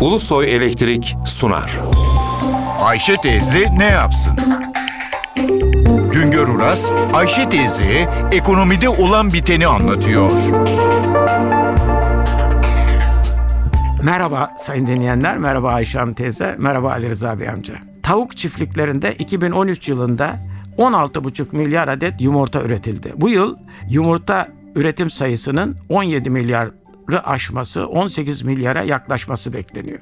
Ulusoy Elektrik sunar. Ayşe teyze ne yapsın? Güngör Uras, Ayşe teyze ekonomide olan biteni anlatıyor. Merhaba sayın dinleyenler, merhaba Ayşe Hanım teyze, merhaba Ali Rıza Bey amca. Tavuk çiftliklerinde 2013 yılında 16,5 milyar adet yumurta üretildi. Bu yıl yumurta üretim sayısının 17 milyarı aşması, 18 milyara yaklaşması bekleniyor.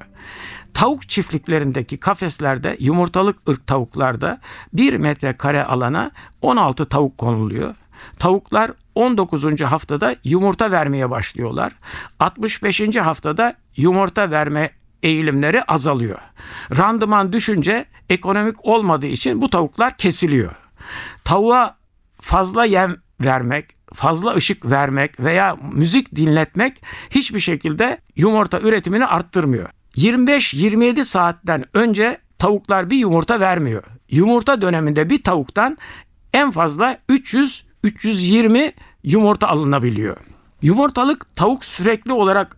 Tavuk çiftliklerindeki kafeslerde yumurtalık ırk tavuklarda 1 metrekare alana 16 tavuk konuluyor. Tavuklar 19. haftada yumurta vermeye başlıyorlar. 65. haftada yumurta verme eğilimleri azalıyor. Randıman düşünce ekonomik olmadığı için bu tavuklar kesiliyor. Tavuğa fazla yem vermek, fazla ışık vermek veya müzik dinletmek hiçbir şekilde yumurta üretimini arttırmıyor. 25-27 saatten önce tavuklar bir yumurta vermiyor. Yumurta döneminde bir tavuktan en fazla 300-320 yumurta alınabiliyor. Yumurtalık tavuk sürekli olarak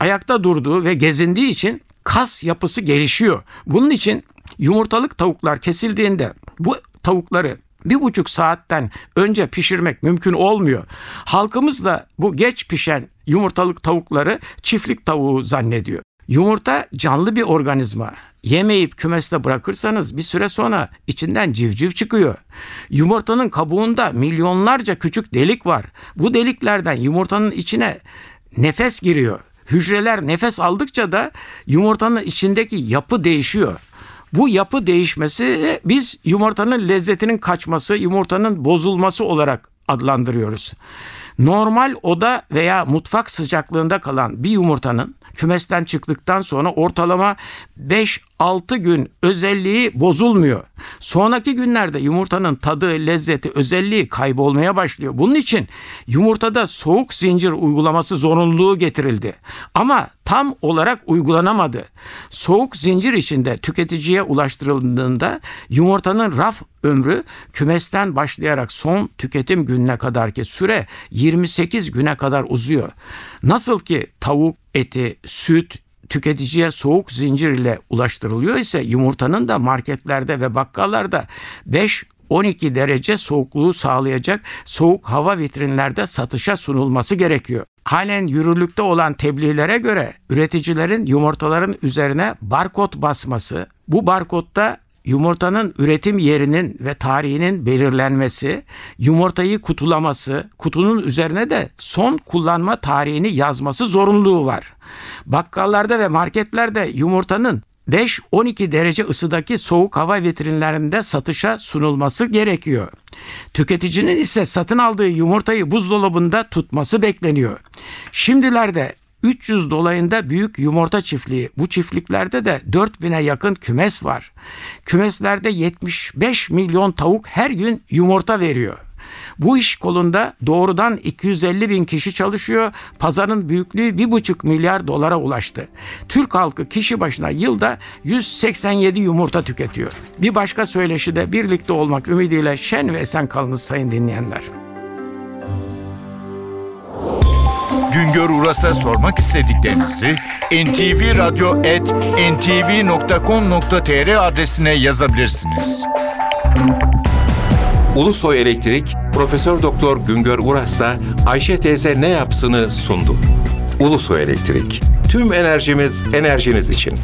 ayakta durduğu ve gezindiği için kas yapısı gelişiyor. Bunun için yumurtalık tavuklar kesildiğinde bu tavukları bir buçuk saatten önce pişirmek mümkün olmuyor. Halkımız da bu geç pişen yumurtalık tavukları çiftlik tavuğu zannediyor. Yumurta canlı bir organizma. Yemeyip kümeste bırakırsanız bir süre sonra içinden civciv çıkıyor. Yumurtanın kabuğunda milyonlarca küçük delik var. Bu deliklerden yumurtanın içine nefes giriyor. Hücreler nefes aldıkça da yumurtanın içindeki yapı değişiyor. Bu yapı değişmesi biz yumurtanın lezzetinin kaçması, yumurtanın bozulması olarak adlandırıyoruz. Normal oda veya mutfak sıcaklığında kalan bir yumurtanın kümesten çıktıktan sonra ortalama 5-6 gün özelliği bozulmuyor. Sonraki günlerde yumurtanın tadı, lezzeti, özelliği kaybolmaya başlıyor. Bunun için yumurtada soğuk zincir uygulaması zorunluluğu getirildi. Ama tam olarak uygulanamadı. Soğuk zincir içinde tüketiciye ulaştırıldığında yumurtanın raf ömrü kümesten başlayarak son tüketim gününe kadarki süre 28 güne kadar uzuyor. Nasıl ki tavuk eti, süt, tüketiciye soğuk zincir ile ulaştırılıyor ise yumurtanın da marketlerde ve bakkallarda 5 12 derece soğukluğu sağlayacak soğuk hava vitrinlerde satışa sunulması gerekiyor. Halen yürürlükte olan tebliğlere göre üreticilerin yumurtaların üzerine barkod basması, bu barkodda yumurtanın üretim yerinin ve tarihinin belirlenmesi, yumurtayı kutulaması, kutunun üzerine de son kullanma tarihini yazması zorunluluğu var. Bakkallarda ve marketlerde yumurtanın 5-12 derece ısıdaki soğuk hava vitrinlerinde satışa sunulması gerekiyor. Tüketicinin ise satın aldığı yumurtayı buzdolabında tutması bekleniyor. Şimdilerde 300 dolayında büyük yumurta çiftliği. Bu çiftliklerde de 4000'e yakın kümes var. Kümeslerde 75 milyon tavuk her gün yumurta veriyor. Bu iş kolunda doğrudan 250 bin kişi çalışıyor. Pazarın büyüklüğü 1,5 milyar dolara ulaştı. Türk halkı kişi başına yılda 187 yumurta tüketiyor. Bir başka söyleşi de birlikte olmak ümidiyle şen ve esen kalınız sayın dinleyenler. Güngör Uras'a sormak istediklerinizi ntvradio.ntv.com.tr adresine yazabilirsiniz. Ulusoy Elektrik Profesör Doktor Güngör Uras'la Ayşe teyze ne yapsını sundu. Ulusoy Elektrik. Tüm enerjimiz enerjiniz için.